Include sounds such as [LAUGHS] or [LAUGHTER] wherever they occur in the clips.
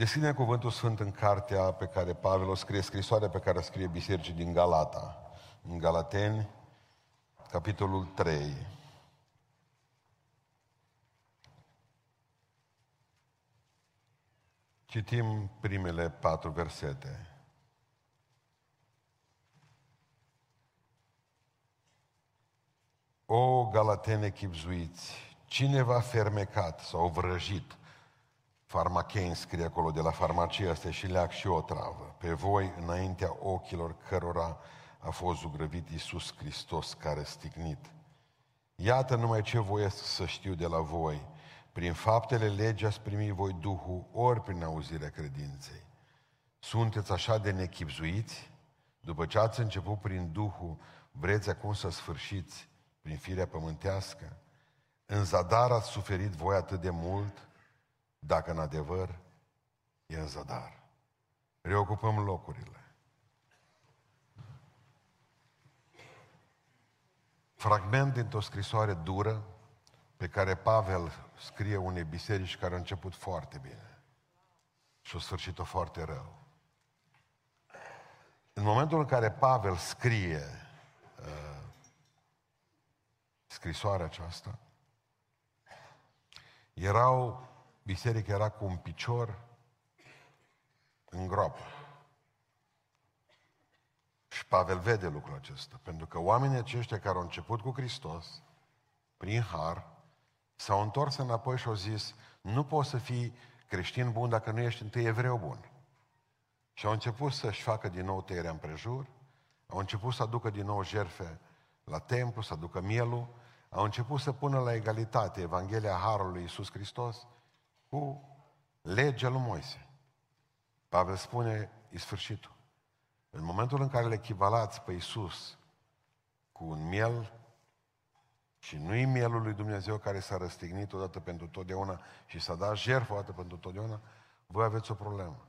Deschide cuvântul sfânt în cartea pe care Pavel o scrie, scrisoarea pe care o scrie bisericii din Galata. În Galateni, capitolul 3. Citim primele patru versete. O galatene chipzuiți, cine v-a fermecat sau vrăjit? Farmachein scrie acolo, de la farmacie asta și leac și o travă. Pe voi, înaintea ochilor cărora a fost zugrăvit Iisus Hristos care stignit. Iată numai ce voiesc să știu de la voi. Prin faptele legii ați primit voi Duhul, ori prin auzirea credinței. Sunteți așa de nechipzuiți? După ce ați început prin Duhul, vreți acum să sfârșiți prin firea pământească? În zadar ați suferit voi atât de mult, dacă în adevăr e în zadar. Reocupăm locurile. Fragment dintr-o scrisoare dură pe care Pavel scrie unei biserici care a început foarte bine și a sfârșit-o foarte rău. În momentul în care Pavel scrie uh, scrisoarea aceasta, erau, biserica era cu un picior în groapă. Și Pavel vede lucrul acesta, pentru că oamenii aceștia care au început cu Hristos, prin har, s-au întors înapoi și au zis, nu poți să fii creștin bun dacă nu ești întâi evreu bun. Și au început să-și facă din nou tăierea împrejur, au început să aducă din nou jerfe la templu, să aducă mielul, au început să pună la egalitate Evanghelia Harului Iisus Hristos cu legea lui Moise. Pavel spune, e sfârșitul. În momentul în care le echivalați pe Iisus cu un miel și nu-i mielul lui Dumnezeu care s-a răstignit odată pentru totdeauna și s-a dat jertfă odată pentru totdeauna, voi aveți o problemă.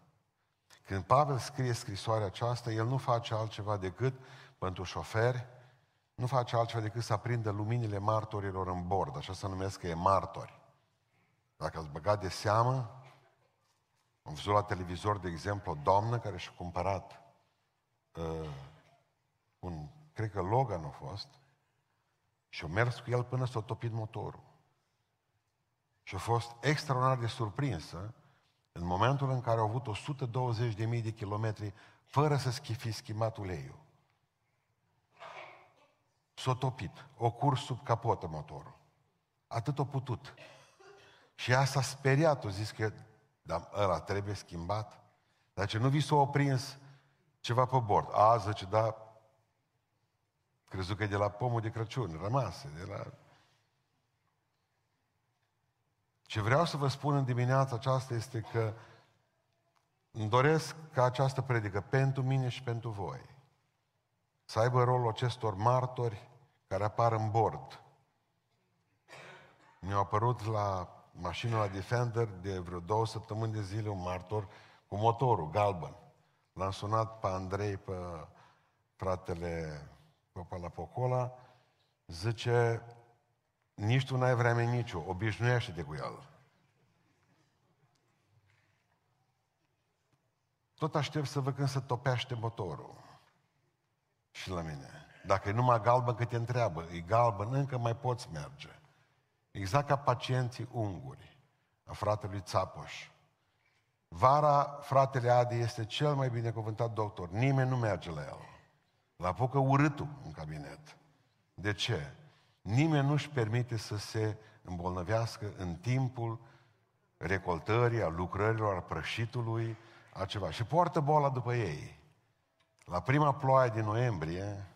Când Pavel scrie scrisoarea aceasta, el nu face altceva decât pentru șoferi, nu face altceva decât să aprindă luminile martorilor în bord, așa se numesc că e martori. Dacă ați băgat de seamă, am văzut la televizor, de exemplu, o doamnă care și-a cumpărat uh, un, cred că Logan a fost, și a mers cu el până s-a topit motorul. Și a fost extraordinar de surprinsă în momentul în care au avut 120.000 de kilometri fără să fi schimbat uleiul. S-a topit. O curs sub capotă motorul. Atât a putut. Și ea s-a speriat, a zis că dar ăla trebuie schimbat. Dar ce nu vi s-a oprins ceva pe bord. A, zice, da, crezut că e de la pomul de Crăciun, rămase, de la... Ce vreau să vă spun în dimineața aceasta este că îmi doresc ca această predică pentru mine și pentru voi să aibă rolul acestor martori care apar în bord. Mi-a apărut la mașina la Defender de vreo două săptămâni de zile un martor cu motorul galben. L-am sunat pe Andrei, pe fratele Popa la Pocola, zice, nici tu n-ai vreme nicio, obișnuiește-te cu el. Tot aștept să văd când se topește motorul. Și la mine. Dacă e numai galben, că te întreabă, e galben, încă mai poți merge. Exact ca pacienții unguri, a fratelui Țapoș. Vara, fratele Adi este cel mai binecuvântat doctor. Nimeni nu merge la el. La apucă urâtul în cabinet. De ce? Nimeni nu-și permite să se îmbolnăvească în timpul recoltării, a lucrărilor, a prășitului, a ceva. Și poartă boala după ei. La prima ploaie din noiembrie,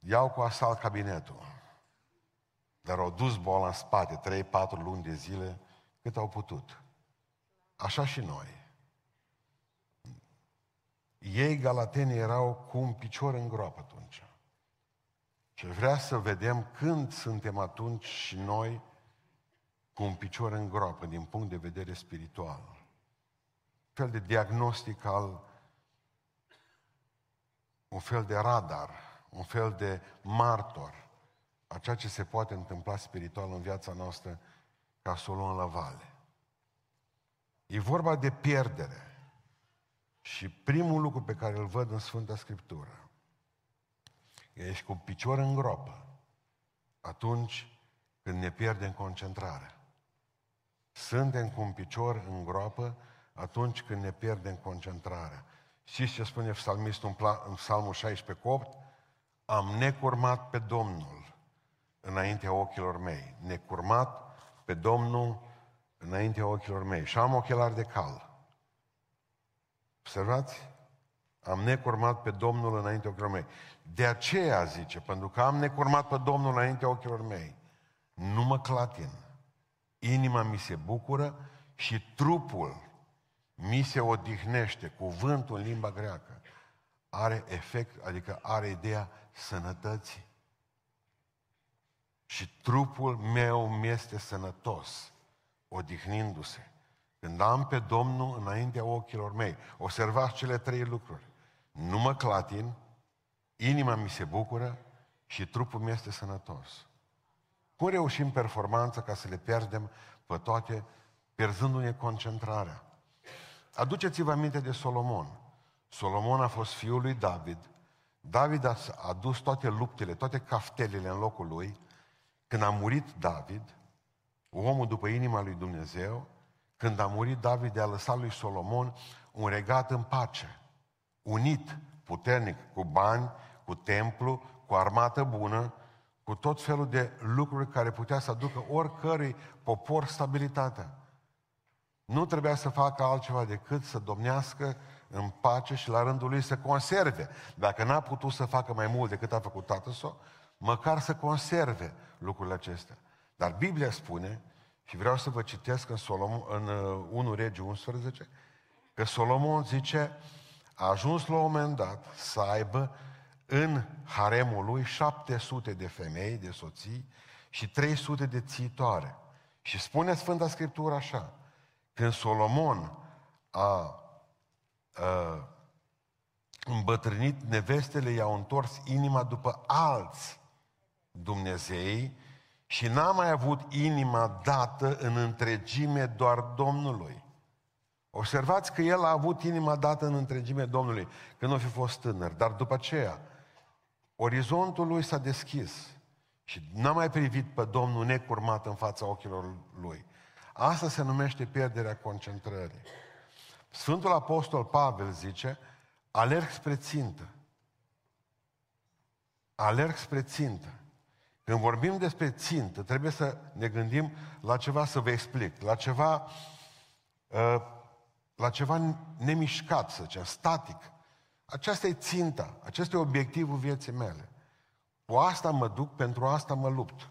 iau cu asalt cabinetul. Dar au dus boala în spate, 3-4 luni de zile, cât au putut. Așa și noi. Ei, galatenii, erau cu un picior în groapă atunci. Și vrea să vedem când suntem atunci și noi cu un picior în groapă din punct de vedere spiritual. Un fel de diagnostic al un fel de radar, un fel de martor a ceea ce se poate întâmpla spiritual în viața noastră ca să o luăm la vale. E vorba de pierdere. Și primul lucru pe care îl văd în Sfânta Scriptură, ești cu picior în groapă atunci când ne pierdem concentrarea. Suntem cu un picior în groapă atunci când ne pierdem concentrarea. Știți ce spune psalmistul în psalmul 16 cu 8? Am necurmat pe Domnul înaintea ochilor mei. Necurmat pe Domnul înaintea ochilor mei. Și am ochelari de cal. Observați? Am necurmat pe Domnul înaintea ochilor mei. De aceea zice, pentru că am necurmat pe Domnul înaintea ochilor mei, nu mă clatin. Inima mi se bucură și trupul mi se odihnește. Cuvântul în limba greacă are efect, adică are ideea sănătății. Și trupul meu mi este sănătos, odihnindu-se. Când am pe Domnul înaintea ochilor mei, observați cele trei lucruri. Nu mă clatin, inima mi se bucură și trupul mi este sănătos. Cum reușim performanța ca să le pierdem pe toate, pierzându-ne concentrarea? Aduceți-vă aminte de Solomon. Solomon a fost fiul lui David. David a adus toate luptele, toate caftelele în locul lui. Când a murit David, omul după inima lui Dumnezeu, când a murit David, a lăsat lui Solomon un regat în pace, unit, puternic, cu bani, cu templu, cu armată bună, cu tot felul de lucruri care putea să aducă oricărui popor stabilitatea. Nu trebuia să facă altceva decât să domnească în pace și la rândul lui să conserve. Dacă n-a putut să facă mai mult decât a făcut tatăl său, măcar să conserve lucrurile acestea. Dar Biblia spune, și vreau să vă citesc în, Solomon, în 1 uh, Regi 11, că Solomon zice, a ajuns la un moment dat să aibă în haremul lui 700 de femei, de soții și 300 de țitoare. Și spune Sfânta Scriptură așa, când Solomon a, a îmbătrânit, nevestele i-au întors inima după alți Dumnezei și n-a mai avut inima dată în întregime doar Domnului. Observați că el a avut inima dată în întregime Domnului, când nu fi fost tânăr, dar după aceea, orizontul lui s-a deschis și n-a mai privit pe Domnul necurmat în fața ochilor lui. Asta se numește pierderea concentrării. Sfântul Apostol Pavel zice, alerg spre țintă. Alerg spre țintă. Când vorbim despre țintă, trebuie să ne gândim la ceva să vă explic, la ceva, uh, la ceva nemișcat, să zicem, static. Aceasta e ținta, acesta e obiectivul vieții mele. Cu asta mă duc, pentru asta mă lupt.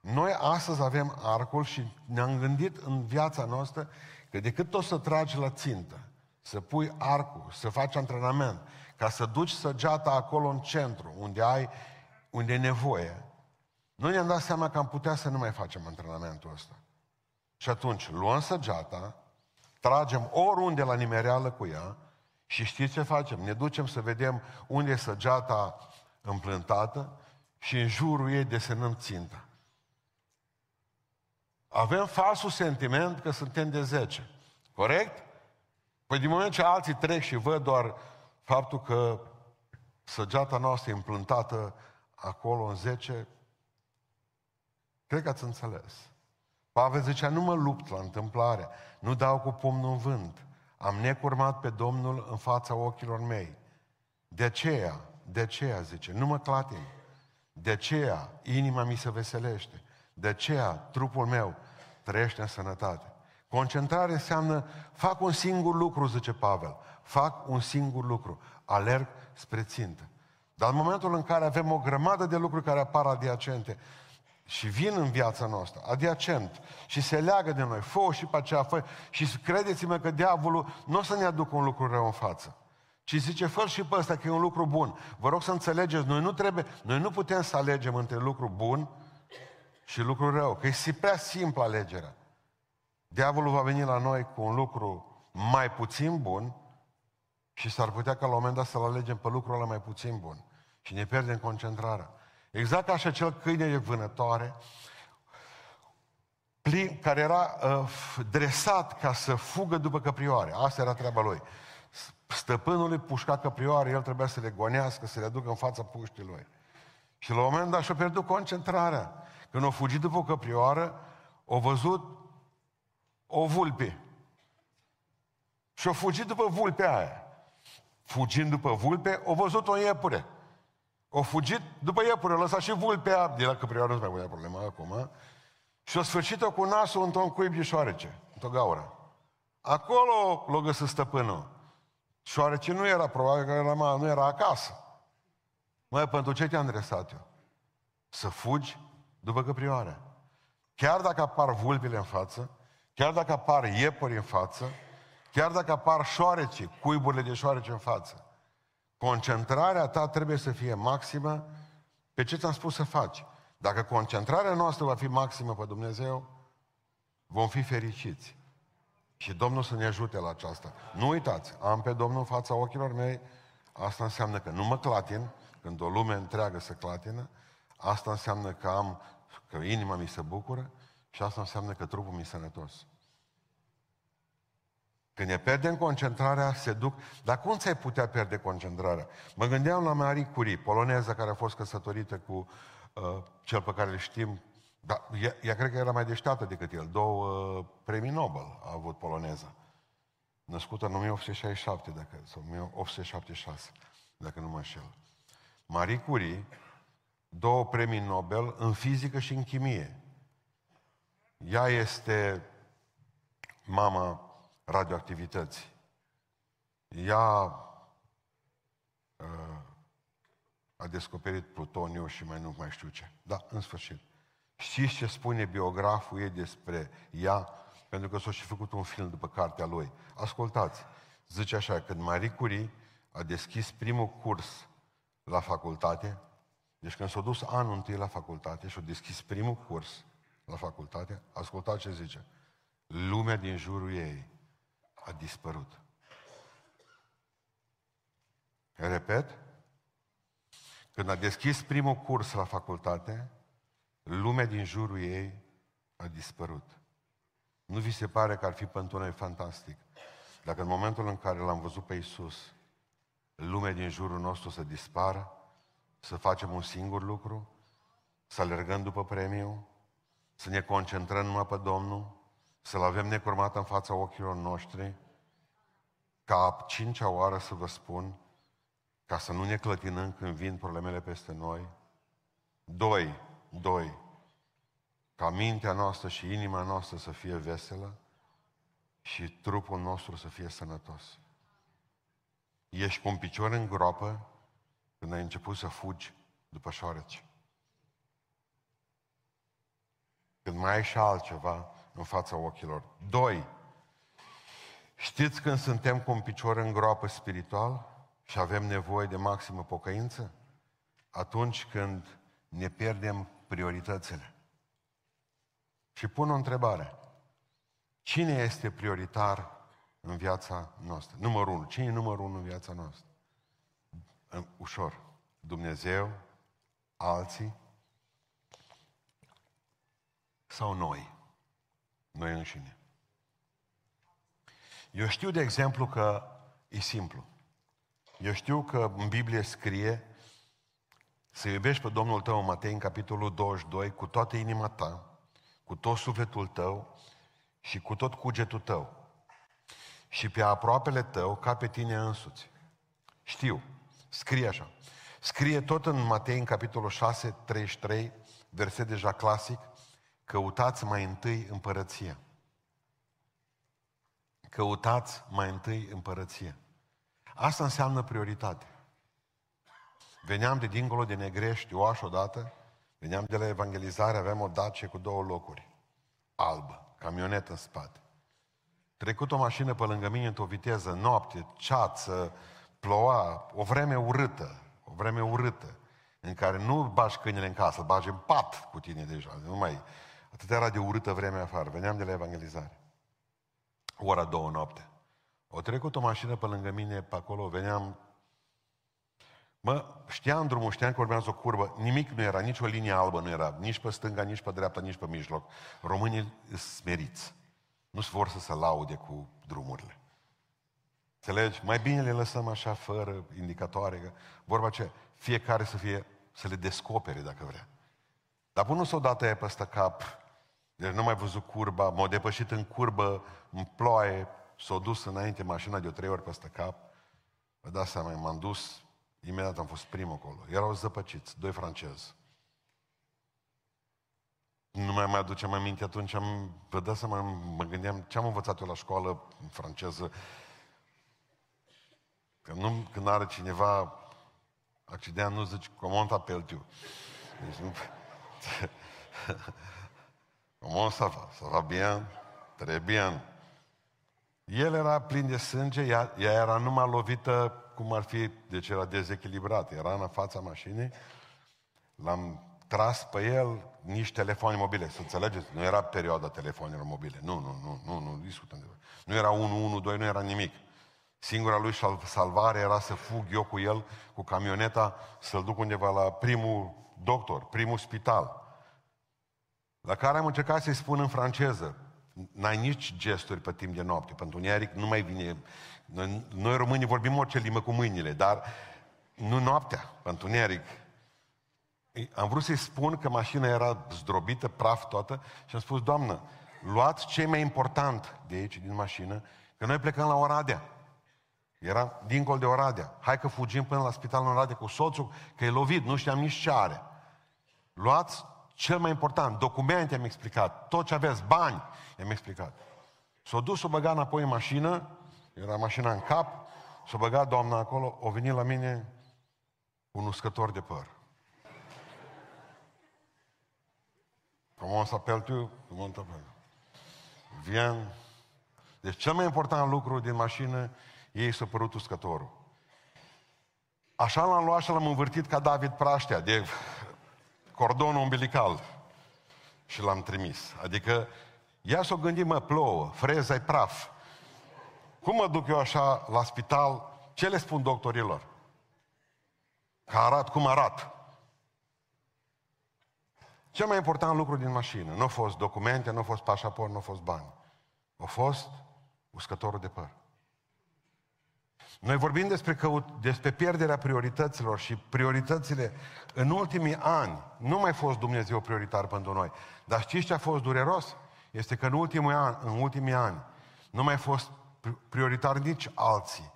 Noi astăzi avem arcul și ne-am gândit în viața noastră că decât tot să tragi la țintă, să pui arcul, să faci antrenament, ca să duci săgeata acolo în centru, unde ai, unde e nevoie, noi ne-am dat seama că am putea să nu mai facem antrenamentul ăsta. Și atunci luăm săgeata, tragem oriunde la nimereală cu ea și știți ce facem? Ne ducem să vedem unde e săgeata împlântată și în jurul ei desenăm ținta. Avem falsul sentiment că suntem de 10. Corect? Păi din moment ce alții trec și văd doar faptul că săgeata noastră e împlântată acolo în 10, cred că ați înțeles. Pavel zicea, nu mă lupt la întâmplare, nu dau cu pumnul în vânt. Am necurmat pe Domnul în fața ochilor mei. De aceea, de aceea, zice, nu mă clatin. De aceea, inima mi se veselește. De aceea, trupul meu trăiește în sănătate. Concentrare înseamnă, fac un singur lucru, zice Pavel. Fac un singur lucru. Alerg spre țintă. Dar în momentul în care avem o grămadă de lucruri care apar adiacente și vin în viața noastră, adiacent, și se leagă de noi, fă și pe aceea, fă, și credeți-mă că diavolul nu o să ne aducă un lucru rău în față. Ci zice, fă și pe ăsta că e un lucru bun. Vă rog să înțelegeți, noi nu trebuie, noi nu putem să alegem între lucru bun și lucru rău, că e prea simplă alegerea. Diavolul va veni la noi cu un lucru mai puțin bun și s-ar putea ca la un moment dat să-l alegem pe lucrul ăla mai puțin bun și ne pierdem concentrarea. Exact ca și acel câine de vânătoare, plin, care era uh, dresat ca să fugă după căprioare. Asta era treaba lui. Stăpânul îi pușca căprioare, el trebuia să le gonească, să le aducă în fața puștii lui. Și la un moment dat și-a pierdut concentrarea. Când a fugit după o căprioară, a văzut o vulpe. Și a fugit după vulpea aia. Fugind după vulpe, a văzut o iepure. O fugit după iepure, a lăsat și vulpea, de la căprioară nu mai punea problema acum, și a sfârșit-o cu nasul într-un cuib de șoarece, într-o gaură. Acolo l-a găsit stăpânul. Șoarece nu era, probabil că era, nu era acasă. Măi, pentru ce te-am adresat eu? Să fugi după căprioare. Chiar dacă apar vulpile în față, chiar dacă apar iepuri în față, chiar dacă apar șoarece, cuiburile de șoarece în față, concentrarea ta trebuie să fie maximă pe ce ți-am spus să faci. Dacă concentrarea noastră va fi maximă pe Dumnezeu, vom fi fericiți. Și Domnul să ne ajute la aceasta. Nu uitați, am pe Domnul în fața ochilor mei, asta înseamnă că nu mă clatin, când o lume întreagă se clatină, asta înseamnă că am, că inima mi se bucură și asta înseamnă că trupul mi e sănătos. Când ne pierdem concentrarea, se duc... Dar cum ți-ai putea pierde concentrarea? Mă gândeam la Marie Curie, poloneză care a fost căsătorită cu uh, cel pe care îl știm. Dar ea, ea cred că era mai deșteaptă decât el. Două uh, premii Nobel a avut poloneza. Născută în 1867, dacă, sau 1876, dacă nu mă înșel. Marie Curie, două premii Nobel în fizică și în chimie. Ea este mama radioactivității. Ea uh, a descoperit plutoniu și mai nu mai știu ce. Da, în sfârșit. Știți ce spune biograful ei despre ea? Pentru că s-a și făcut un film după cartea lui. Ascultați. Zice așa, când Marie Curie a deschis primul curs la facultate, deci când s-a dus anul întâi la facultate și a deschis primul curs la facultate, ascultați ce zice. Lumea din jurul ei a dispărut. Repet, când a deschis primul curs la facultate, lumea din jurul ei a dispărut. Nu vi se pare că ar fi pentru noi fantastic dacă în momentul în care l-am văzut pe Isus, lumea din jurul nostru să dispară, să facem un singur lucru, să alergăm după premiu, să ne concentrăm numai pe Domnul, să-L avem necurmat în fața ochilor noștri, ca a cincea oară să vă spun, ca să nu ne clătinăm când vin problemele peste noi. Doi, doi, ca mintea noastră și inima noastră să fie veselă și trupul nostru să fie sănătos. Ești cu un picior în groapă când ai început să fugi după șoareci. Când mai ai și altceva în fața ochilor. Doi, știți când suntem cu un picior în groapă spiritual și avem nevoie de maximă pocăință? Atunci când ne pierdem prioritățile. Și pun o întrebare. Cine este prioritar în viața noastră? Numărul unu. Cine e numărul unu în viața noastră? Ușor. Dumnezeu, alții sau noi? Noi înșine. Eu știu, de exemplu, că e simplu. Eu știu că în Biblie scrie să iubești pe Domnul tău în Matei, în capitolul 22, cu toată inima ta, cu tot sufletul tău și cu tot cugetul tău. Și pe aproapele tău ca pe tine însuți. Știu. Scrie așa. Scrie tot în Matei, în capitolul 6, 33, verset deja clasic, căutați mai întâi împărăția. Căutați mai întâi împărăția. Asta înseamnă prioritate. Veneam de dincolo de Negrești, Oaș odată, veneam de la evangelizare, aveam o dacie cu două locuri. Albă, camionetă în spate. Trecut o mașină pe lângă mine într-o viteză, noapte, ceață, ploua, o vreme urâtă, o vreme urâtă, în care nu bagi câinele în casă, bagi în pat cu tine deja, nu mai... Atât era de urâtă vreme afară, veneam de la evangelizare. Ora două noapte. O trecut o mașină pe lângă mine, pe acolo, veneam Mă, știam drumul, știam că urmează o curbă, nimic nu era, nici o linie albă nu era, nici pe stânga, nici pe dreapta, nici pe mijloc. Românii sunt smeriți. Nu vor să se laude cu drumurile. Înțelegi? Mai bine le lăsăm așa, fără indicatoare, că vorba ce, fiecare să fie, să le descopere dacă vrea. Dar până s-o dată e peste cap, deci nu mai văzut curba, m-a depășit în curbă, în ploaie, s-a dus înainte mașina de o trei ori peste cap. Vă dați seama, m-am dus, imediat am fost primul acolo. Erau zăpăciți, doi francezi. Nu mai mai aducem aminte atunci, am, vă dați seama, mă gândeam ce am învățat eu la școală în franceză. Că nu, când are cineva accident, nu zici, comment t'appelles tu? Deci nu... [LAUGHS] comment ça va? Ça va bien? Très bien. El era plin de sânge, ea, ea era numai lovită cum ar fi, deci era dezechilibrat. Era în fața mașinii, l-am tras pe el nici telefoane mobile, să înțelegeți, nu era perioada telefonelor mobile. Nu, nu, nu, nu, nu discutăm de Nu era 112, nu era nimic. Singura lui salvare era să fug eu cu el, cu camioneta, să-l duc undeva la primul doctor, primul spital. La care am încercat să-i spun în franceză, n-ai nici gesturi pe timp de noapte. Pentru Niaric nu mai vine... Noi, noi românii vorbim orice limbă cu mâinile, dar nu noaptea, pentru Niaric. Am vrut să-i spun că mașina era zdrobită, praf toată și am spus, doamnă, luați ce mai important de aici, din mașină, că noi plecăm la Oradea. Era dincolo de Oradea. Hai că fugim până la spitalul în Oradea cu soțul, că e lovit, nu știam nici ce are. Luați cel mai important, documente am explicat, tot ce aveți, bani, am explicat. S-a dus, s-a băgat înapoi în mașină, era mașina în cap, s-a băgat doamna acolo, o venit la mine un uscător de păr. Comment s'appelle tu? Comment t'appelles? Vien. Deci cel mai important lucru din mașină, ei s-a părut uscătorul. Așa l-am luat și l-am învârtit ca David Praștea, de cordonul umbilical. Și l-am trimis. Adică, ia să o gândim, mă, plouă, freza praf. Cum mă duc eu așa la spital? Ce le spun doctorilor? Că arat cum arat. Cel mai important lucru din mașină, nu au fost documente, nu au fost pașaport, nu au fost bani. Au fost uscătorul de păr. Noi vorbim despre, că, despre pierderea priorităților și prioritățile în ultimii ani nu mai fost Dumnezeu prioritar pentru noi. Dar știți ce a fost dureros? Este că în ultimii ani, în ultimii ani nu mai fost prioritar nici alții.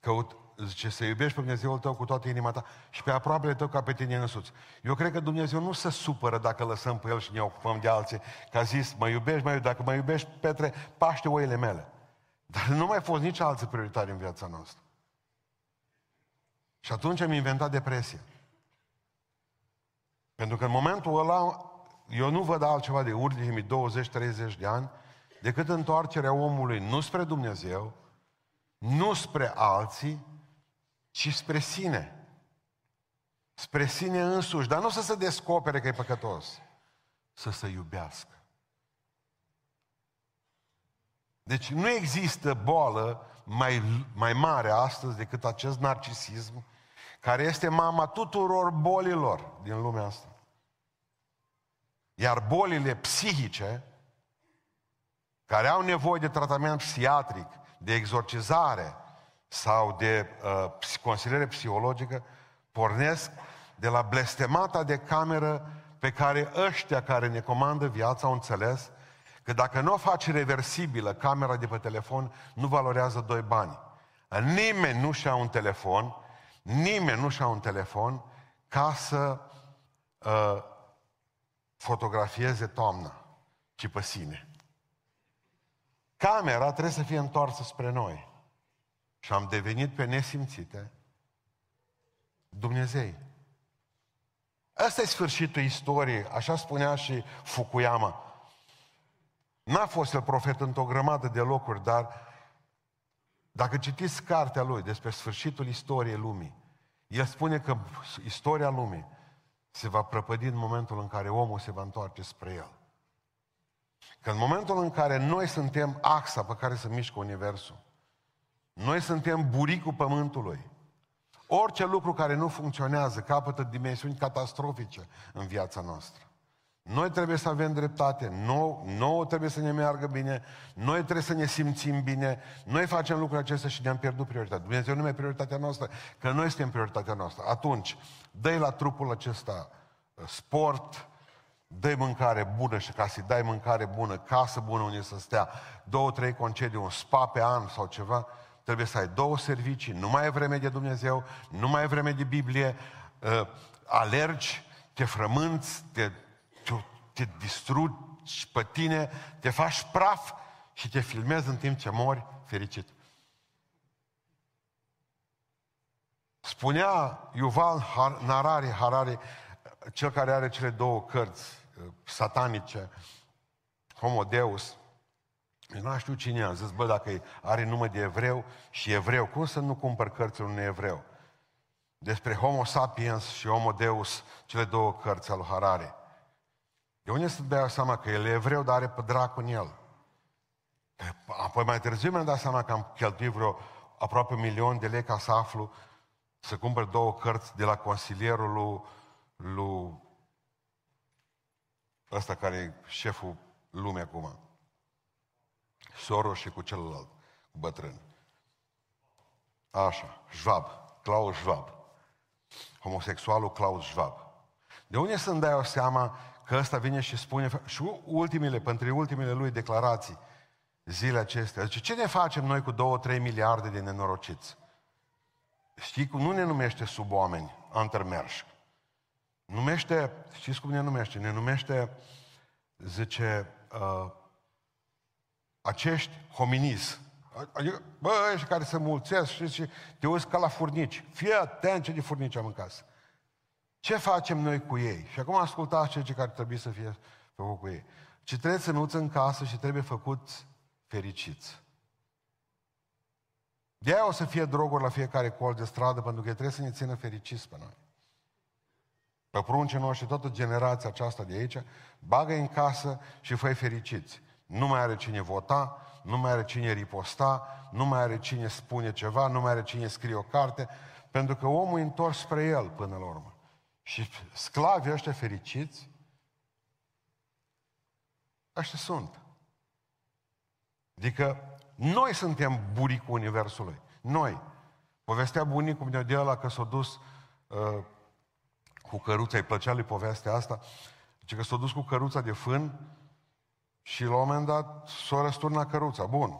Căut, zice, să iubești pe Dumnezeul tău cu toată inima ta și pe aproapele tău ca pe tine însuți. Eu cred că Dumnezeu nu se supără dacă lăsăm pe El și ne ocupăm de alții. Că a zis, mă iubești, mă iubești, dacă mă iubești, Petre, paște oile mele. Dar nu mai fost nici alții prioritari în viața noastră. Și atunci am inventat depresia. Pentru că în momentul ăla, eu nu văd altceva de ultimii 20-30 de ani, decât întoarcerea omului nu spre Dumnezeu, nu spre alții, ci spre sine. Spre sine însuși, dar nu să se descopere că e păcătos, să se iubească. Deci nu există boală mai, mai mare astăzi decât acest narcisism, care este mama tuturor bolilor din lumea asta. Iar bolile psihice, care au nevoie de tratament psihiatric, de exorcizare sau de uh, consiliere psihologică, pornesc de la blestemata de cameră pe care ăștia care ne comandă viața au înțeles că dacă nu o faci reversibilă camera de pe telefon, nu valorează doi bani. Nimeni nu și-a un telefon, nimeni nu și-a un telefon ca să uh, fotografieze toamna, ci pe sine. Camera trebuie să fie întoarsă spre noi. Și am devenit pe nesimțite Dumnezei. Ăsta e sfârșitul istoriei, așa spunea și Fukuyama. N-a fost el profet într-o grămadă de locuri, dar dacă citiți cartea lui despre sfârșitul istoriei lumii, el spune că istoria lumii se va prăpădi în momentul în care omul se va întoarce spre el. Că în momentul în care noi suntem axa pe care se mișcă Universul, noi suntem buricul Pământului, Orice lucru care nu funcționează capătă dimensiuni catastrofice în viața noastră. Noi trebuie să avem dreptate, nou, nouă trebuie să ne meargă bine, noi trebuie să ne simțim bine, noi facem lucrurile acestea și ne-am pierdut prioritatea. Dumnezeu nu e prioritatea noastră, că noi suntem prioritatea noastră. Atunci, dă la trupul acesta uh, sport, dă mâncare bună și ca să-i dai mâncare bună, casă bună unde să stea, două, trei concedii, un spa pe an sau ceva, trebuie să ai două servicii, nu mai e vreme de Dumnezeu, nu mai e vreme de Biblie, uh, alergi, te frămânți, te te distrugi pe tine, te faci praf și te filmezi în timp ce mori fericit. Spunea Yuval Narari Harari, cel care are cele două cărți uh, satanice, Homo Deus, eu nu știu cine a zis, bă, dacă are nume de evreu și evreu, cum să nu cumpăr cărțile unui evreu? Despre Homo sapiens și Homo Deus, cele două cărți al lui Harari. De unde să dea seama că el e evreu, dar are pe dracu în el? Apoi mai târziu mi-am dat seama că am cheltuit vreo aproape un milion de lei ca să aflu să cumpăr două cărți de la consilierul lui, lui ăsta care e șeful lumii acum. Soros și cu celălalt, cu bătrân. Așa, Schwab, Klaus Schwab. Homosexualul Klaus Schwab. De unde să-mi dai o seama că ăsta vine și spune, și ultimele, pentru ultimele lui declarații, zile acestea, zice, ce ne facem noi cu 2-3 miliarde de nenorociți? Știi cum nu ne numește sub oameni, antermerși. Numește, știți cum ne numește? Ne numește, zice, uh, acești hominizi. Adică, bă, ăștia care se mulțesc și, și te uiți ca la furnici. Fii atent ce de furnici am în casă. Ce facem noi cu ei? Și acum ascultați ce care trebuie să fie făcut cu ei. Ce trebuie să nu în casă și trebuie făcut fericiți. De aia o să fie droguri la fiecare colț de stradă, pentru că trebuie să ne țină fericiți pe noi. Pe pruncii noștri, toată generația aceasta de aici, bagă în casă și fă fericiți. Nu mai are cine vota, nu mai are cine riposta, nu mai are cine spune ceva, nu mai are cine scrie o carte, pentru că omul e întors spre el până la urmă. Și sclavii ăștia fericiți, ăștia sunt. Adică noi suntem buricul Universului. Noi. Povestea bunicul meu de ăla că s-a dus uh, cu căruța, îi plăcea lui povestea asta, zice că s-a dus cu căruța de fân și la un moment dat s-a răsturnat căruța. Bun.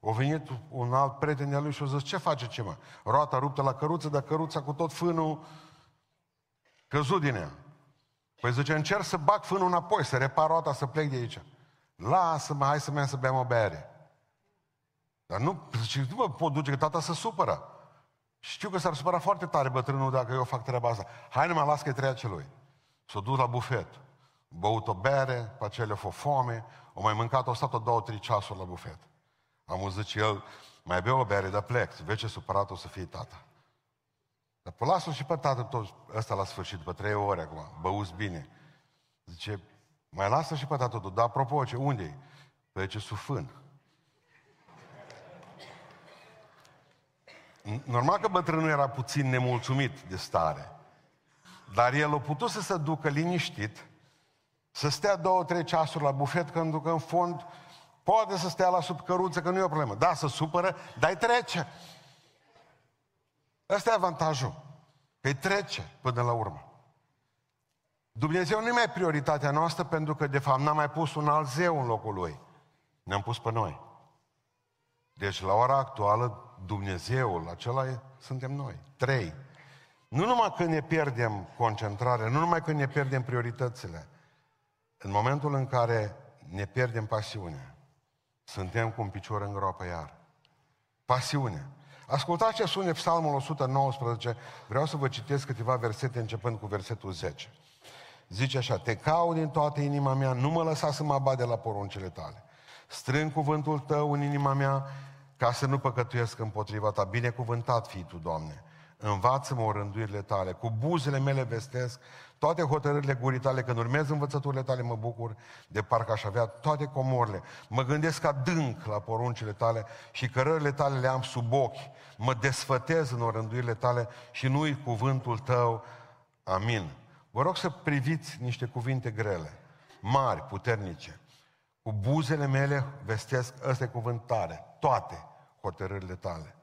O venit un alt prieten de-a lui și a zis, ce face ce mă? Roata ruptă la căruță, dar căruța cu tot fânul Căzut din ea. Păi zice, încerc să bag fânul înapoi, să repar roata, să plec de aici. Lasă-mă, hai să mergem să bem o bere. Dar nu, zice, nu mă pot duce, că tata se supără. Știu că s-ar supăra foarte tare bătrânul dacă eu fac treaba asta. Hai nu mă las că trece celui. S-a dus la bufet. Băut o bere, pe aceea le-a fost foame, o mai mâncat, o stat o două, trei ceasuri la bufet. Am zice el, mai bea o bere, dar plec. Vezi ce supărat o să fie tata. Dar pe lasă și pe tatăl tot ăsta la sfârșit, după trei ore acum, băuți bine. Zice, mai lasă și pe tatăl tău, dar apropo, ce, unde e? Păi ce sufân. Normal că bătrânul era puțin nemulțumit de stare. Dar el a putut să se ducă liniștit, să stea două, trei ceasuri la bufet, când că în fond poate să stea la sub căruță, că nu e o problemă. Da, să supără, dar trece. Ăsta e avantajul. Că îi trece până la urmă. Dumnezeu nu e mai prioritatea noastră pentru că, de fapt, n-a mai pus un alt zeu în locul lui. Ne-am pus pe noi. Deci, la ora actuală, Dumnezeul acela e, suntem noi. Trei. Nu numai când ne pierdem concentrarea, nu numai când ne pierdem prioritățile, în momentul în care ne pierdem pasiunea, suntem cu un picior în groapă iar. Pasiunea. Ascultați ce spune Psalmul 119, vreau să vă citesc câteva versete începând cu versetul 10. Zice așa, te caut din toată inima mea, nu mă lăsa să mă abade la poruncile tale. Strâng cuvântul tău în inima mea ca să nu păcătuiesc împotriva ta. Binecuvântat fii tu, Doamne. învață-mă orânduirile tale, cu buzele mele vestesc toate hotărârile gurii tale, când urmez învățăturile tale mă bucur, de parcă aș avea toate comorile. Mă gândesc adânc la poruncile tale și cărările tale le am sub ochi. Mă desfătez în orânduirile tale și nu-i cuvântul tău. Amin. Vă rog să priviți niște cuvinte grele, mari, puternice. Cu buzele mele vestesc, ăsta e cuvânt tare, toate hotărârile tale.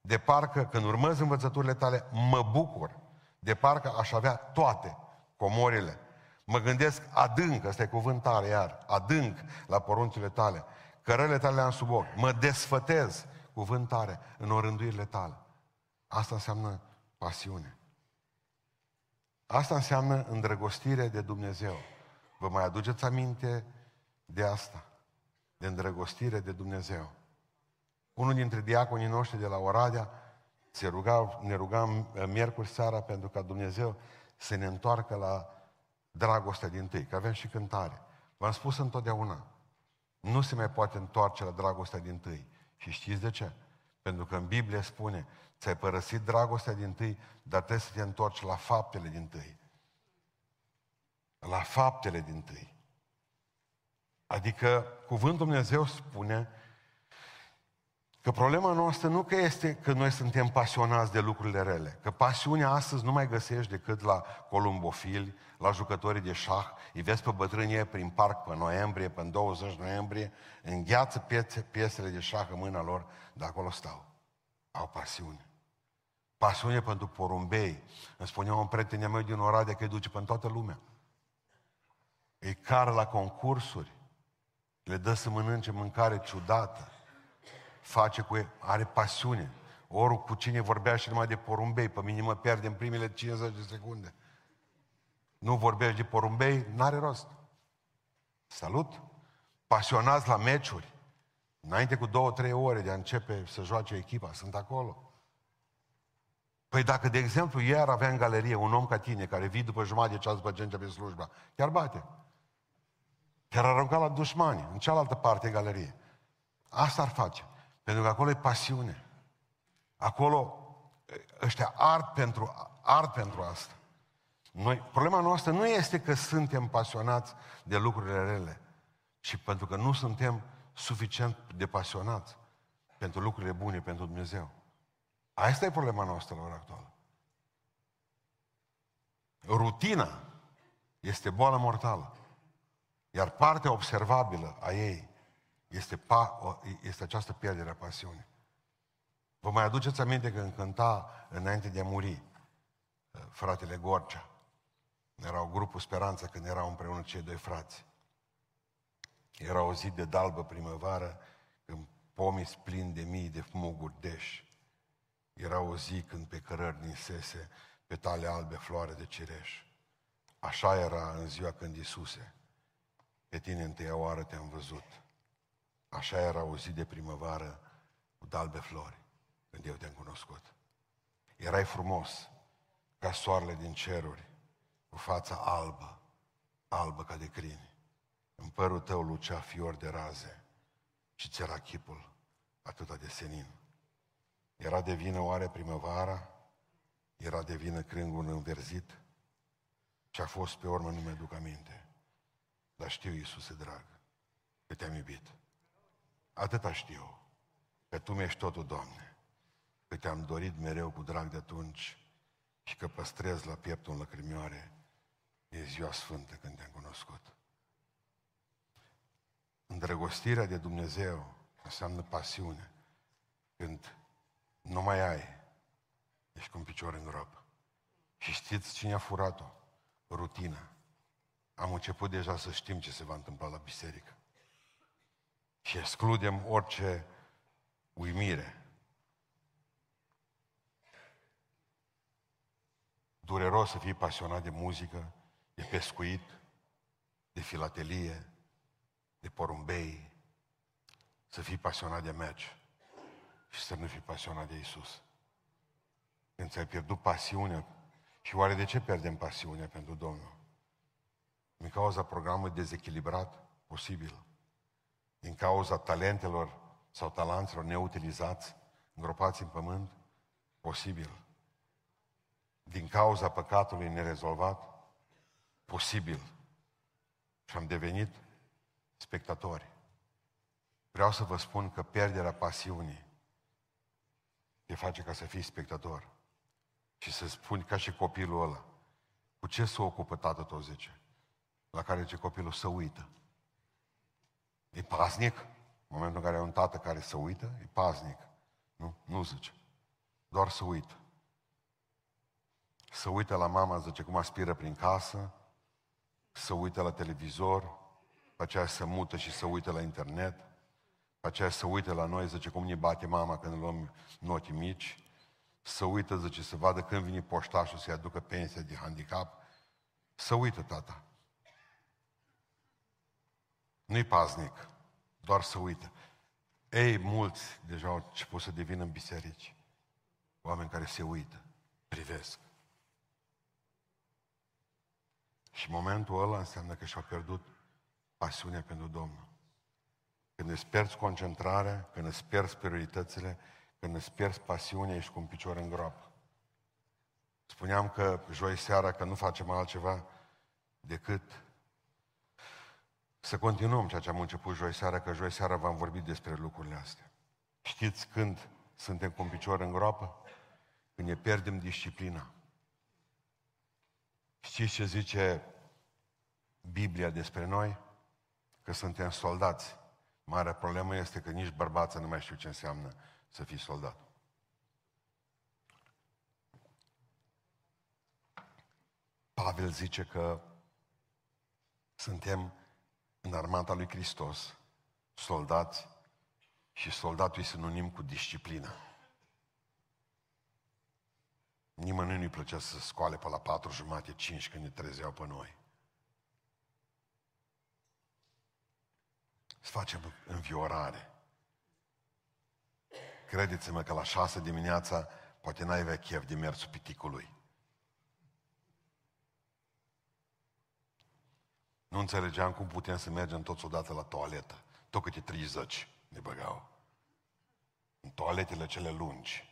De parcă când urmez învățăturile tale, mă bucur. De parcă aș avea toate comorile. Mă gândesc adânc, ăsta e cuvânt tare iar, adânc la poruncile tale. Cărările tale le am sub ochi. Mă desfătez, cuvânt tare, în orânduirile tale. Asta înseamnă pasiune. Asta înseamnă îndrăgostire de Dumnezeu. Vă mai aduceți aminte de asta? De îndrăgostire de Dumnezeu. Unul dintre diaconii noștri de la Oradea se ruga, ne rugam uh, miercuri seara pentru ca Dumnezeu să ne întoarcă la dragostea din tâi, că avem și cântare. V-am spus întotdeauna, nu se mai poate întoarce la dragostea din tâi. Și știți de ce? Pentru că în Biblie spune, ți-ai părăsit dragostea din tâi, dar trebuie să te întorci la faptele din tâi. La faptele din tâi. Adică cuvântul Dumnezeu spune Că problema noastră nu că este că noi suntem pasionați de lucrurile rele, că pasiunea astăzi nu mai găsești decât la columbofili, la jucătorii de șah, îi vezi pe bătrânie prin parc pe noiembrie, pe 20 noiembrie, îngheață piețe, piesele de șah în mâna lor, de acolo stau. Au pasiune. Pasiune pentru porumbei. Îmi spunea un prieten meu din Oradea că îi duce pe toată lumea. Îi cară la concursuri, le dă să mănânce mâncare ciudată face cu el, are pasiune. Ori cu cine vorbea și numai de porumbei, pe mine mă pierde în primele 50 de secunde. Nu vorbești de porumbei, n-are rost. Salut! Pasionați la meciuri. Înainte cu două, trei ore de a începe să joace echipa, sunt acolo. Păi dacă, de exemplu, ieri avea în galerie un om ca tine, care vii după jumătate de ceas după ce începe slujba, chiar bate. Chiar arunca la dușmani, în cealaltă parte în galerie. Asta ar face. Pentru că acolo e pasiune. Acolo ăștia ard pentru, ard pentru asta. Noi, problema noastră nu este că suntem pasionați de lucrurile rele, ci pentru că nu suntem suficient de pasionați pentru lucrurile bune, pentru Dumnezeu. Asta e problema noastră la ora actuală. Rutina este boală mortală. Iar partea observabilă a ei este, pa, este această pierdere a pasiunii. Vă mai aduceți aminte când cânta înainte de a muri uh, fratele Gorcea. Era o grupul Speranță când erau împreună cei doi frați. Era o zi de dalbă primăvară, când pomii plini de mii de muguri deși. Era o zi când pe cărări ninsese petale albe floare de cireș. Așa era în ziua când Iisuse, pe tine întâia oară te-am văzut. Așa era o zi de primăvară cu dalbe flori, când eu te-am cunoscut. Erai frumos, ca soarele din ceruri, cu fața albă, albă ca de crini. În părul tău lucea fior de raze și ți era chipul atâta de senin. Era de vină oare primăvara? Era de vină crângul înverzit? Ce a fost pe urmă nu mi-aduc aminte. Dar știu, Iisuse drag, că te-am iubit. Atâta știu, că Tu mi-ești totul, Doamne, că Te-am dorit mereu cu drag de atunci și că păstrez la pieptul în lăcrimioare e ziua sfântă când Te-am cunoscut. Îndrăgostirea de Dumnezeu înseamnă pasiune. Când nu mai ai, ești cu un picior în groapă. Și știți cine a furat-o? Rutina. Am început deja să știm ce se va întâmpla la biserică și excludem orice uimire. Dureros să fii pasionat de muzică, de pescuit, de filatelie, de porumbei, să fii pasionat de meci și să nu fii pasionat de Isus. Când ți-ai pierdut pasiunea, și oare de ce pierdem pasiunea pentru Domnul? Din cauza programului dezechilibrat? Posibil din cauza talentelor sau talanților neutilizați, îngropați în pământ? Posibil. din cauza păcatului nerezolvat? Posibil. Și am devenit spectatori. Vreau să vă spun că pierderea pasiunii te face ca să fii spectator. Și să spuni ca și copilul ăla. Cu ce se ocupă tată tot zice? La care ce copilul să uită. E paznic? În momentul în care ai un tată care să uită, e paznic. Nu? Nu zice. Doar să uită. Să uită la mama, zice, cum aspiră prin casă, să uită la televizor, pe aceea să mută și să uită la internet, pe aceea să uită la noi, zice, cum ne bate mama când luăm noti mici, să uită, zice, să vadă când vine poștașul să-i aducă pensia de handicap, să uită tata. Nu-i paznic, doar să uită. Ei, mulți deja au început să devină în biserici. Oameni care se uită, privesc. Și momentul ăla înseamnă că și-au pierdut pasiunea pentru Domnul. Când îți pierzi concentrarea, când îți pierzi prioritățile, când îți pierzi pasiunea, ești cu un picior în groapă. Spuneam că joi seara că nu facem altceva decât să continuăm ceea ce am început joi seara, că joi seara v-am vorbit despre lucrurile astea. Știți când suntem cu un picior în groapă? Când ne pierdem disciplina. Știți ce zice Biblia despre noi? Că suntem soldați. Marea problemă este că nici bărbații nu mai știu ce înseamnă să fii soldat. Pavel zice că suntem în armata lui Hristos, soldați, și soldatul e sinonim cu disciplină. Nimănui nu-i plăcea să scoale pe la patru jumate, cinci când ne trezeau pe noi. Să facem înviorare. Credeți-mă că la șase dimineața poate n-ai avea chef de mersul piticului. Nu înțelegeam cum putem să mergem toți odată la toaletă. Tot câte 30 ne băgau. În toaletele cele lungi.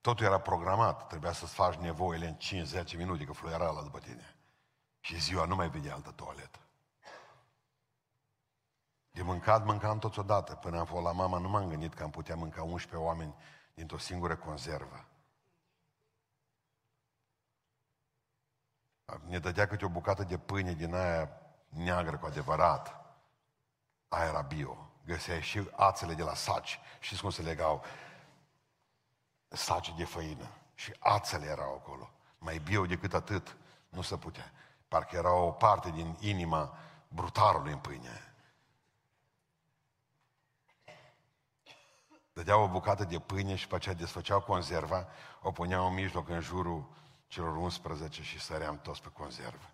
Totul era programat. Trebuia să-ți faci nevoile în 5-10 minute, că fluiera la după tine. Și ziua nu mai vede altă toaletă. De mâncat, mâncam toți odată. Până am fost la mama, nu m-am gândit că am putea mânca 11 oameni dintr-o singură conservă. Ne dădea câte o bucată de pâine din aia neagră cu adevărat. Aia era bio. Găseai și ațele de la saci. Știți cum se legau? Saci de făină. Și ațele erau acolo. Mai bio decât atât nu se putea. Parcă era o parte din inima brutarului în pâine. Dădeau o bucată de pâine și pe aceea desfăceau conserva, o puneau în mijloc, în jurul celor 11 și săream toți pe conservă.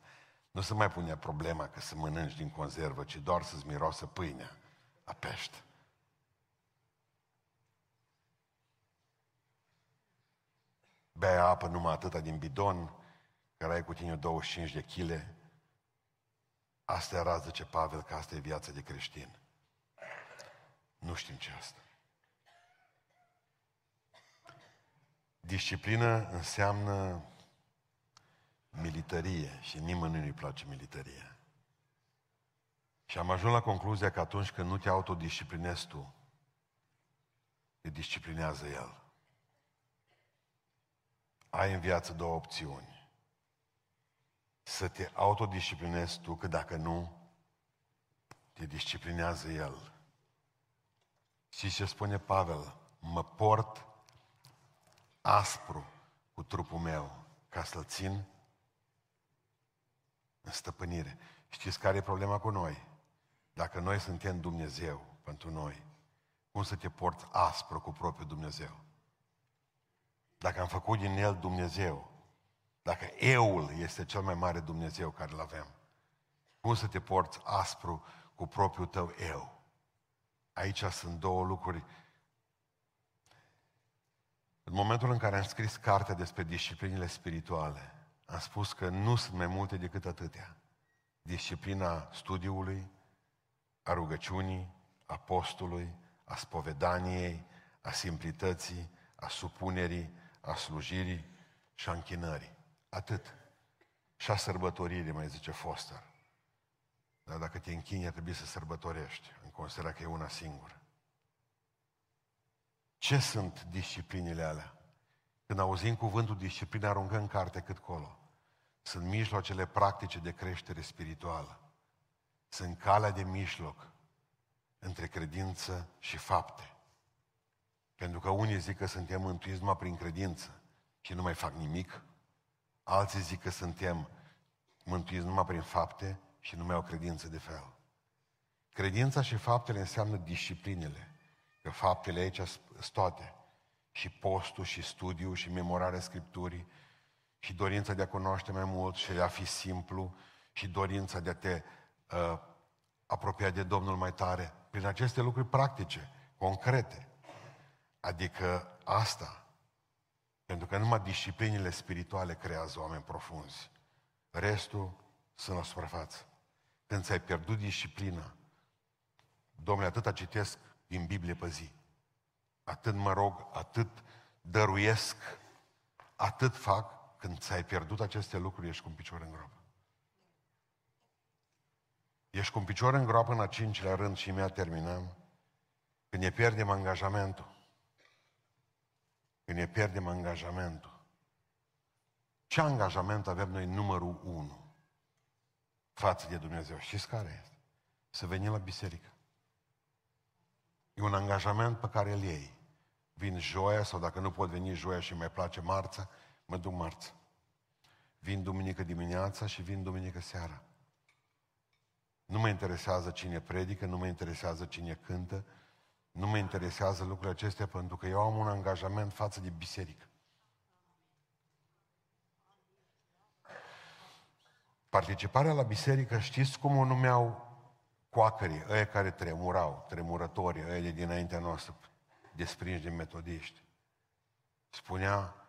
Nu se mai punea problema că să mănânci din conservă, ci doar să-ți miroasă pâinea a pește. Bea apă numai atâta din bidon, care ai cu tine 25 de chile. Asta era, zice Pavel, că asta e viața de creștin. Nu știm ce asta. Disciplină înseamnă militarie și nimănui nu-i place militaria. Și am ajuns la concluzia că atunci când nu te autodisciplinezi tu, te disciplinează El. Ai în viață două opțiuni. Să te autodisciplinezi tu, că dacă nu, te disciplinează El. Și ce spune Pavel? Mă port aspru cu trupul meu ca să-l țin în stăpânire. Știți care e problema cu noi? Dacă noi suntem Dumnezeu pentru noi, cum să te porți aspru cu propriul Dumnezeu? Dacă am făcut din El Dumnezeu, dacă Eul este cel mai mare Dumnezeu care îl avem, cum să te porți aspru cu propriul tău Eu? Aici sunt două lucruri. În momentul în care am scris cartea despre disciplinile spirituale, am spus că nu sunt mai multe decât atâtea. Disciplina studiului, a rugăciunii, a postului, a spovedaniei, a simplității, a supunerii, a slujirii și a închinării. Atât. Și a sărbătoririi, mai zice Foster. Dar dacă te închini, ar trebui să sărbătorești. În considera că e una singură. Ce sunt disciplinile alea? Când auzim cuvântul disciplină, aruncăm carte cât colo. Sunt mijloacele practice de creștere spirituală. Sunt calea de mijloc între credință și fapte. Pentru că unii zic că suntem mântuiți numai prin credință și nu mai fac nimic. Alții zic că suntem mântuiți numai prin fapte și nu mai au credință de fel. Credința și faptele înseamnă disciplinele. Că faptele aici sunt toate. Și postul, și studiul, și memorarea Scripturii, și dorința de a cunoaște mai mult, și de a fi simplu, și dorința de a te uh, apropia de Domnul mai tare. Prin aceste lucruri practice, concrete. Adică asta. Pentru că numai disciplinile spirituale creează oameni profunzi. Restul sunt la suprafață. Când ți-ai pierdut disciplina, Domnule, atâta citesc din Biblie pe zi. Atât mă rog, atât dăruiesc, atât fac, când ți-ai pierdut aceste lucruri, ești cu un picior în groapă. Ești cu un picior în groapă în a cincilea rând și mi-a terminăm. Când ne pierdem angajamentul. Când ne pierdem angajamentul. Ce angajament avem noi numărul unu față de Dumnezeu? Știți care este? Să venim la biserică. E un angajament pe care îl iei. Vin joia sau dacă nu pot veni joia și mai place marța, mă duc marța. Vin duminică dimineața și vin duminică seara. Nu mă interesează cine predică, nu mă interesează cine cântă, nu mă interesează lucrurile acestea pentru că eu am un angajament față de biserică. Participarea la biserică, știți cum o numeau coacării, ăia care tremurau, tremurătorii, ăia de dinaintea noastră, desprinși din metodiști. Spunea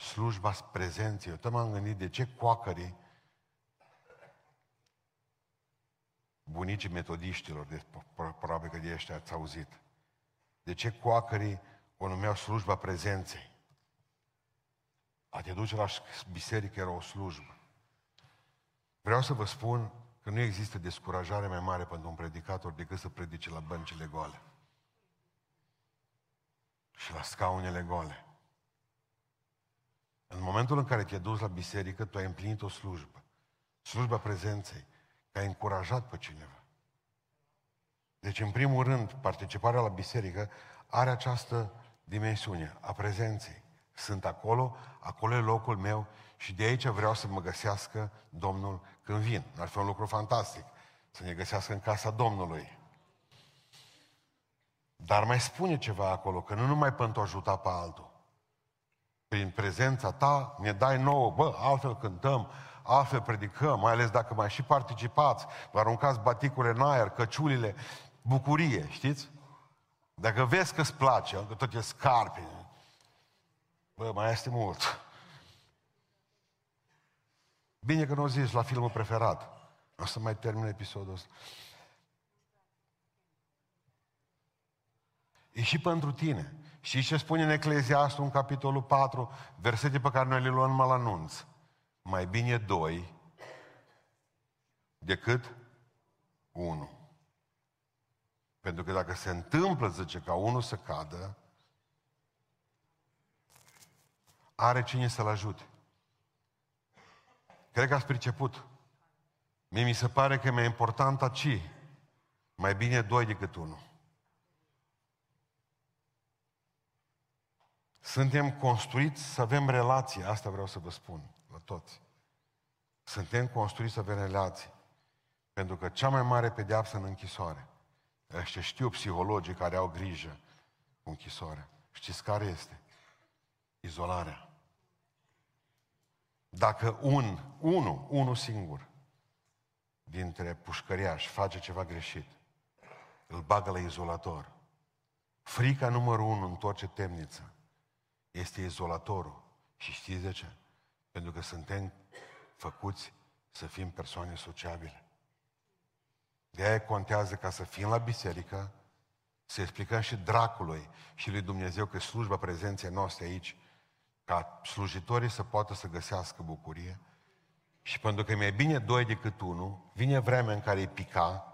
slujba prezenței. Eu tot m-am gândit de ce coacării bunicii metodiștilor, de, probabil că de ăștia ați auzit. De ce coacării o numeau slujba prezenței? A te duce la biserică era o slujbă. Vreau să vă spun că nu există descurajare mai mare pentru un predicator decât să predice la băncile goale. Și la scaunele goale. În momentul în care te-ai dus la biserică, tu ai împlinit o slujbă. Slujba prezenței. Că ai încurajat pe cineva. Deci, în primul rând, participarea la biserică are această dimensiune a prezenței. Sunt acolo, acolo e locul meu și de aici vreau să mă găsească Domnul când vin. Ar fi un lucru fantastic să ne găsească în casa Domnului. Dar mai spune ceva acolo, că nu numai pentru a ajuta pe altul. Prin prezența ta ne dai nouă, bă, altfel cântăm, altfel predicăm, mai ales dacă mai și participați, vă aruncați baticule în aer, căciulile, bucurie, știți? Dacă vezi că îți place, că tot e scarpe, bă, mai este mult. Bine că nu o zis la filmul preferat. O să mai termin episodul ăsta. E și pentru tine. Și ce spune în Ecleziastul, în capitolul 4, versete pe care noi le luăm numai la anunț. Mai bine doi decât unul. Pentru că dacă se întâmplă, zice, ca unul să cadă, are cine să-l ajute. Cred că ați priceput. Mie mi se pare că e mai important aci. Mai bine doi decât unul. Suntem construiți să avem relații. Asta vreau să vă spun la toți. Suntem construiți să avem relații. Pentru că cea mai mare pedeapsă în închisoare, ăștia știu psihologii care au grijă cu închisoarea. Știți care este? Izolarea. Dacă un, unul, unul singur dintre pușcăriași face ceva greșit, îl bagă la izolator. Frica numărul unu întoarce temniță. Este izolatorul. Și știți de ce? Pentru că suntem făcuți să fim persoane sociabile. De aia contează ca să fim la biserică, să explicăm și dracului și lui Dumnezeu că slujba prezenței noastre aici ca slujitorii să poată să găsească bucurie. Și pentru că e mai bine doi decât unul, vine vremea în care îi pica,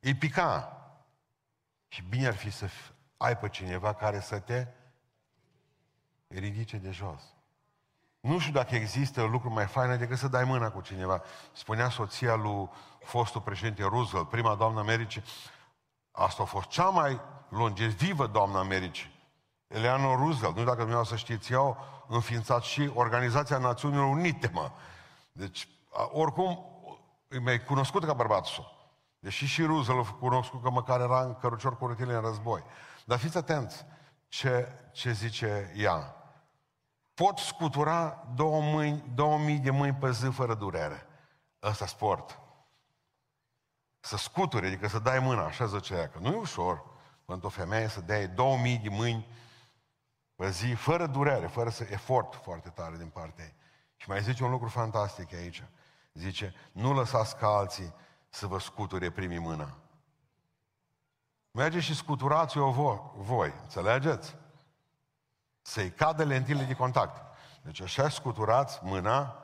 îi pica. Și bine ar fi să ai pe cineva care să te ridice de jos. Nu știu dacă există un lucru mai fain decât să dai mâna cu cineva. Spunea soția lui fostul președinte Roosevelt, prima doamnă Americii, asta a fost cea mai longevivă doamnă Americii. Eleanor Roosevelt, nu știu dacă dumneavoastră știți, eu înființat și Organizația Națiunilor Unite, mă. Deci, oricum, e mai cunoscut ca bărbatul său. Deși și Roosevelt a cunoscut că măcar era în cărucior cu rotile în război. Dar fiți atenți ce, ce zice ea. Pot scutura două, mâini, două mii de mâini pe zi fără durere. Ăsta sport. Să scuturi, adică să dai mâna, așa zice ea, că nu e ușor pentru o femeie să dea două mii de mâini pe zi, fără durere, fără să efort foarte tare din partea ei. Și mai zice un lucru fantastic aici. Zice, nu lăsați ca alții să vă scuture primii mâna. Mergeți și scuturați-o voi, înțelegeți? Să-i cadă lentile de contact. Deci așa scuturați mâna,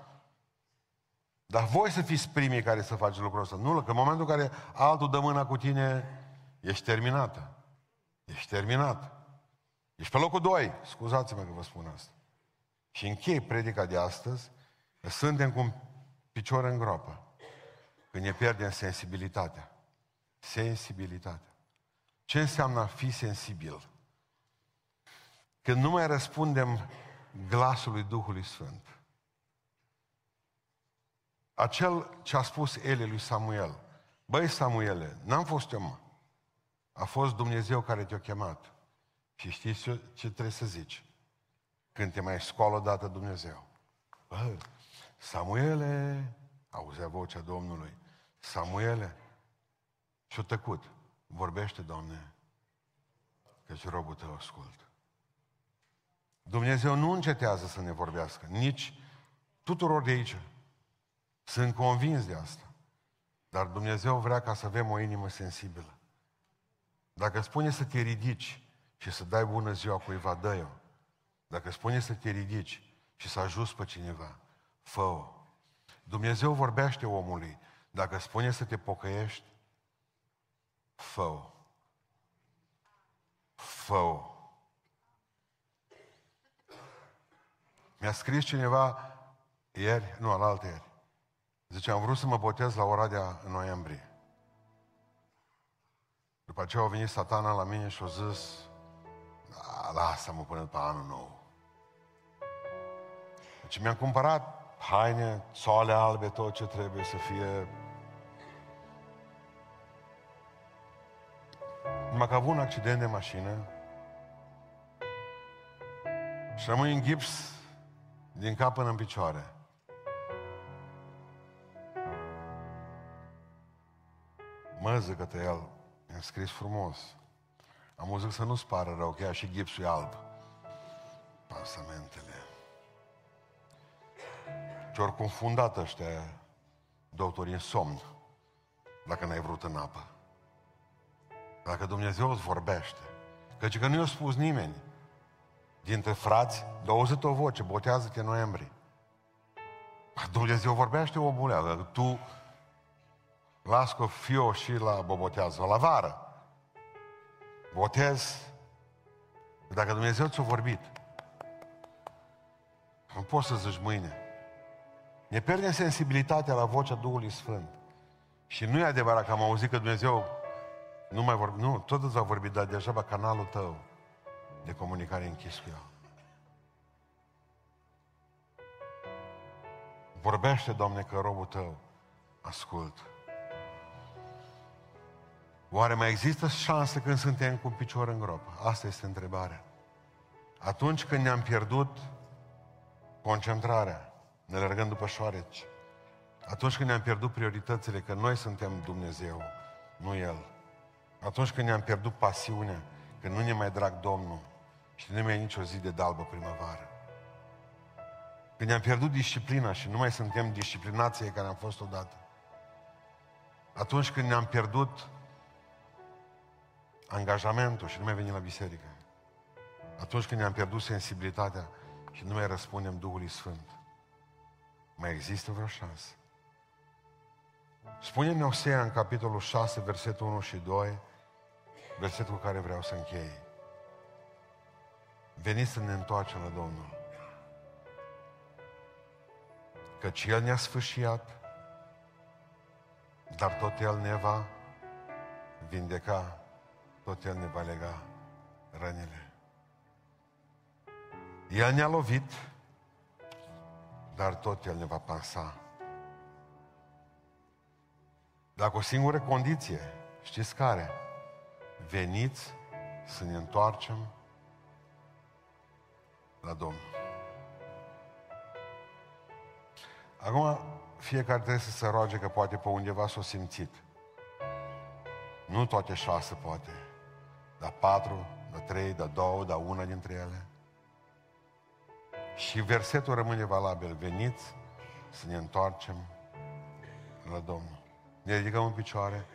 dar voi să fiți primii care să faceți lucrul ăsta. Nu, că în momentul în care altul dă mâna cu tine, ești terminată. Ești terminat. Ești pe locul doi. Scuzați-mă că vă spun asta. Și închei predica de astăzi, că suntem cu un picior în groapă. Când ne pierdem sensibilitatea. Sensibilitatea. Ce înseamnă a fi sensibil? Când nu mai răspundem glasului Duhului Sfânt. Acel ce a spus Ele lui Samuel. Băi, Samuele, n-am fost eu, mă. A fost Dumnezeu care te-a chemat. Și știți ce, ce trebuie să zici? Când te mai scoală odată Dumnezeu. Bă, Samuele, auzea vocea Domnului. Samuele, și-a tăcut. Vorbește, Doamne, căci robul tău ascult. Dumnezeu nu încetează să ne vorbească, nici tuturor de aici. Sunt convins de asta. Dar Dumnezeu vrea ca să avem o inimă sensibilă. Dacă spune să te ridici și să dai bună ziua cuiva, dă-o. Dacă spune să te ridici și să ajuți pe cineva, fă-o. Dumnezeu vorbește omului. Dacă spune să te pocăiești, fă-o. Fă-o. Mi-a scris cineva ieri, nu, al alte ieri. Zice, am vrut să mă botez la Oradea în noiembrie. După aceea a venit satana la mine și a zis, da, lasă-mă până pe anul nou. Deci mi-am cumpărat haine, soale albe, tot ce trebuie să fie. Numai că a avut un accident de mașină și rămâi în gips din cap până în picioare. Mă zică el, mi-a scris frumos. Am auzit să nu-ți pară rău, că și gipsul e alb. Pasamentele. Ce-ori confundat ăștia doctorii în somn, dacă n-ai vrut în apă. Dacă Dumnezeu îți vorbește. Căci că nu i-a spus nimeni dintre frați, dar auzit o voce, botează-te în noiembrie. Dumnezeu vorbește o buleagă. Tu las cu fiu și la bobotează, la vară. Botez. Dacă Dumnezeu ți-a vorbit, nu poți să zici mâine. Ne pierdem sensibilitatea la vocea Duhului Sfânt. Și nu e adevărat că am auzit că Dumnezeu nu mai vorbi. Nu, tot îți va vorbi, dar deja canalul tău de comunicare închis cu el. Vorbește, Doamne, că robul tău ascult. Oare mai există șansă când suntem cu picior în groapă? Asta este întrebarea. Atunci când ne-am pierdut concentrarea, ne alergând după șoareci, atunci când ne-am pierdut prioritățile, că noi suntem Dumnezeu, nu El, atunci când ne-am pierdut pasiunea, că nu ne mai drag Domnul și nu mai e nicio zi de dalbă primăvară, când ne-am pierdut disciplina și nu mai suntem disciplinații care am fost odată, atunci când ne-am pierdut angajamentul și nu mai venim la biserică. Atunci când ne-am pierdut sensibilitatea și nu mai răspundem Duhului Sfânt. Mai există vreo șansă? Spune-ne Osea în capitolul 6, versetul 1 și 2, versetul cu care vreau să închei. Veniți să ne întoarcem la Domnul. Căci El ne-a sfârșiat, dar tot El ne va vindeca, tot El ne va lega rănile. El ne-a lovit, dar tot El ne va pansa. Dar cu o singură condiție, știți care? Veniți să ne întoarcem la Domnul. Acum, fiecare trebuie să se roage că poate pe undeva s-o simțit. Nu toate șase poate, dar patru, dar trei, dar două, dar una dintre ele. Și versetul rămâne valabil. Veniți să ne întoarcem la Domnul. Ne ridicăm în picioare.